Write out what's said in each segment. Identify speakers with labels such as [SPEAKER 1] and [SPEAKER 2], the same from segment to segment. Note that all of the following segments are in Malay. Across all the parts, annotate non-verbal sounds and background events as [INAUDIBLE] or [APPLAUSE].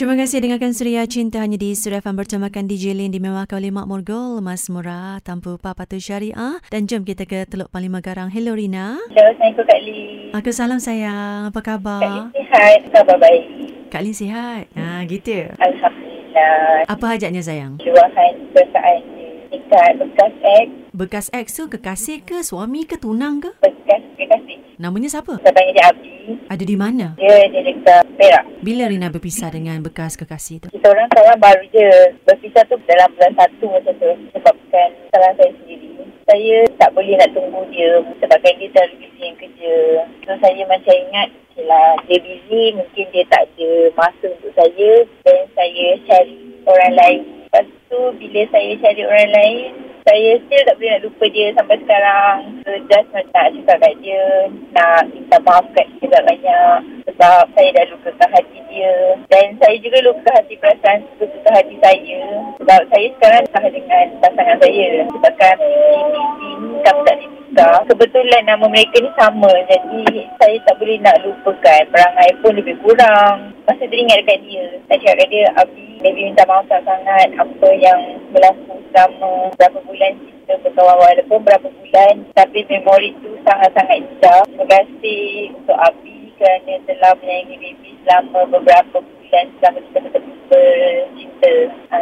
[SPEAKER 1] Terima kasih dengarkan Suria Cinta hanya di Suria FM bertemakan DJ Lin dimewahkan oleh Mak Morgol, Mas Murah, Tanpa Papatu Syariah. Dan jom kita ke Teluk Panglima Garang. Hello Rina.
[SPEAKER 2] Hello, Assalamualaikum Kak Lee.
[SPEAKER 1] Aku salam sayang. Apa
[SPEAKER 2] Kak
[SPEAKER 1] khabar?
[SPEAKER 2] Lee sihat, khabar baik.
[SPEAKER 1] Kak Lin sihat. Ha, gitu.
[SPEAKER 2] Alhamdulillah.
[SPEAKER 1] Apa hajatnya sayang?
[SPEAKER 2] Luahan perasaan dekat bekas ex,
[SPEAKER 1] Bekas ex tu kekasih ke, suami ke, tunang ke?
[SPEAKER 2] bekas kekasih.
[SPEAKER 1] Namanya siapa?
[SPEAKER 2] Saya panggil dia Abdi.
[SPEAKER 1] Ada di mana?
[SPEAKER 2] Dia, dia dekat Perak.
[SPEAKER 1] Bila Rina berpisah dengan bekas kekasih tu?
[SPEAKER 2] Kita orang kawan baru je. Berpisah tu dalam bulan satu macam tu. Sebabkan salah saya sendiri. Saya tak boleh nak tunggu dia. Sebabkan dia terlalu busy dengan kerja. So saya macam ingat, okay lah, dia busy. Mungkin dia tak ada masa untuk saya. Dan saya cari orang lain. Lepas tu bila saya cari orang lain, saya still tak boleh nak lupa dia sampai sekarang. So just nak cakap kat dia, nak minta maaf kat dia banyak sebab saya dah lukakan hati dia. Dan saya juga luka hati perasaan luka hati saya. Sebab saya sekarang sah dengan pasangan saya. Sebabkan PPP ni kami tak dinikah. Kebetulan nama mereka ni sama. Jadi saya tak boleh nak lupakan. Perangai pun lebih kurang. Masa teringat dekat dia. Saya cakap dia, Abi, Baby minta maaf sangat apa yang berlaku selama berapa bulan kita berkawan walaupun berapa bulan tapi memori tu sangat-sangat indah. Terima kasih untuk Abi kerana telah menyayangi baby selama beberapa bulan selama kita betul-betul cinta.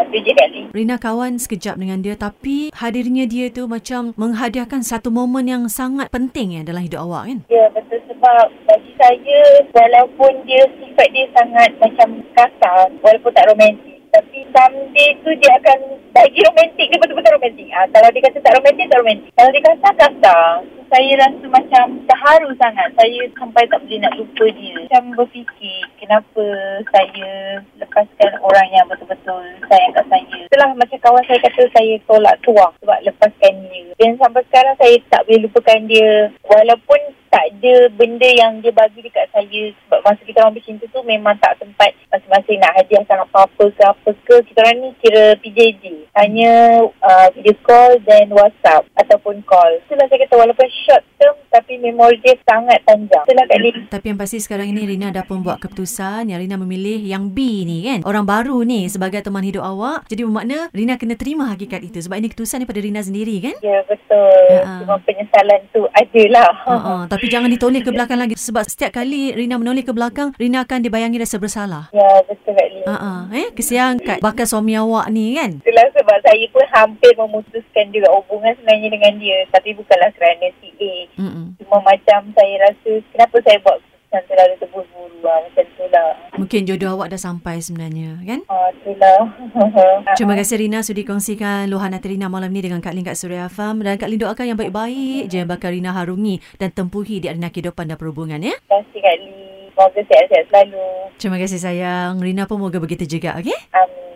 [SPEAKER 2] Tu je Kak Lee.
[SPEAKER 1] Rina kawan sekejap dengan dia tapi hadirnya dia tu macam menghadiahkan satu momen yang sangat penting ya dalam hidup awak kan?
[SPEAKER 2] Ya betul sebab bagi saya walaupun dia sifat dia sangat macam kasar walaupun tak romantik tapi someday tu dia akan bagi romantik dia betul-betul romantik. Ha, kalau dia kata tak romantik tak romantik. Kalau dia kasar kasar. Saya rasa macam terharu sangat. Saya sampai tak boleh nak lupa dia. Macam berfikir kenapa saya lepaskan orang yang betul-betul sayang kat saya. Setelah macam kawan saya kata saya tolak tuah sebab lepaskan dia. Dan sampai sekarang saya tak boleh lupakan dia. Walaupun tak ada benda yang dia bagi dekat saya sebab masa kita orang bercinta tu memang tak sempat masing-masing nak hadiahkan apa-apa ke apa ke kita orang ni kira PJJ hanya uh, video call dan WhatsApp ataupun call itulah saya kata walaupun short term tapi memori dia sangat panjang itulah Kak Lin
[SPEAKER 1] Tapi yang pasti sekarang ini Rina dah pun buat keputusan yang Rina memilih yang B ni kan. Orang baru ni sebagai teman hidup awak. Jadi bermakna Rina kena terima hakikat itu sebab ini keputusan daripada Rina sendiri kan?
[SPEAKER 2] ya betul
[SPEAKER 1] Ya.
[SPEAKER 2] cuma penyesalan tu adalah
[SPEAKER 1] Uh-uh. Tapi jangan ditoleh ke belakang lagi sebab setiap kali Rina menoleh ke belakang Rina akan dibayangi rasa bersalah.
[SPEAKER 2] ya betul Kak Lin
[SPEAKER 1] Uh-uh. Eh, kesian kat bakal suami awak ni kan?
[SPEAKER 2] Itulah sebab saya pun hampir memutuskan juga hubungan sebenarnya dengan dia. Tapi bukanlah kerana CA.
[SPEAKER 1] Mm-mm.
[SPEAKER 2] Cuma macam saya rasa, kenapa saya buat keputusan terlalu terburu-buru lah. Macam tu lah.
[SPEAKER 1] Mungkin jodoh awak dah sampai sebenarnya kan?
[SPEAKER 2] Ah, itulah. [LAUGHS]
[SPEAKER 1] Terima kasih Rina sudi kongsikan luahan hati Rina malam ni dengan Kak Lin kat Suria Farm dan Kak Lin doakan yang baik-baik je yang bakal Rina harungi dan tempuhi di arena kehidupan dan perhubungan ya.
[SPEAKER 2] Terima kasih Kak Lee. Semoga sihat-sihat selalu.
[SPEAKER 1] Terima kasih sayang. Rina pun moga begitu juga okey?
[SPEAKER 2] Amin.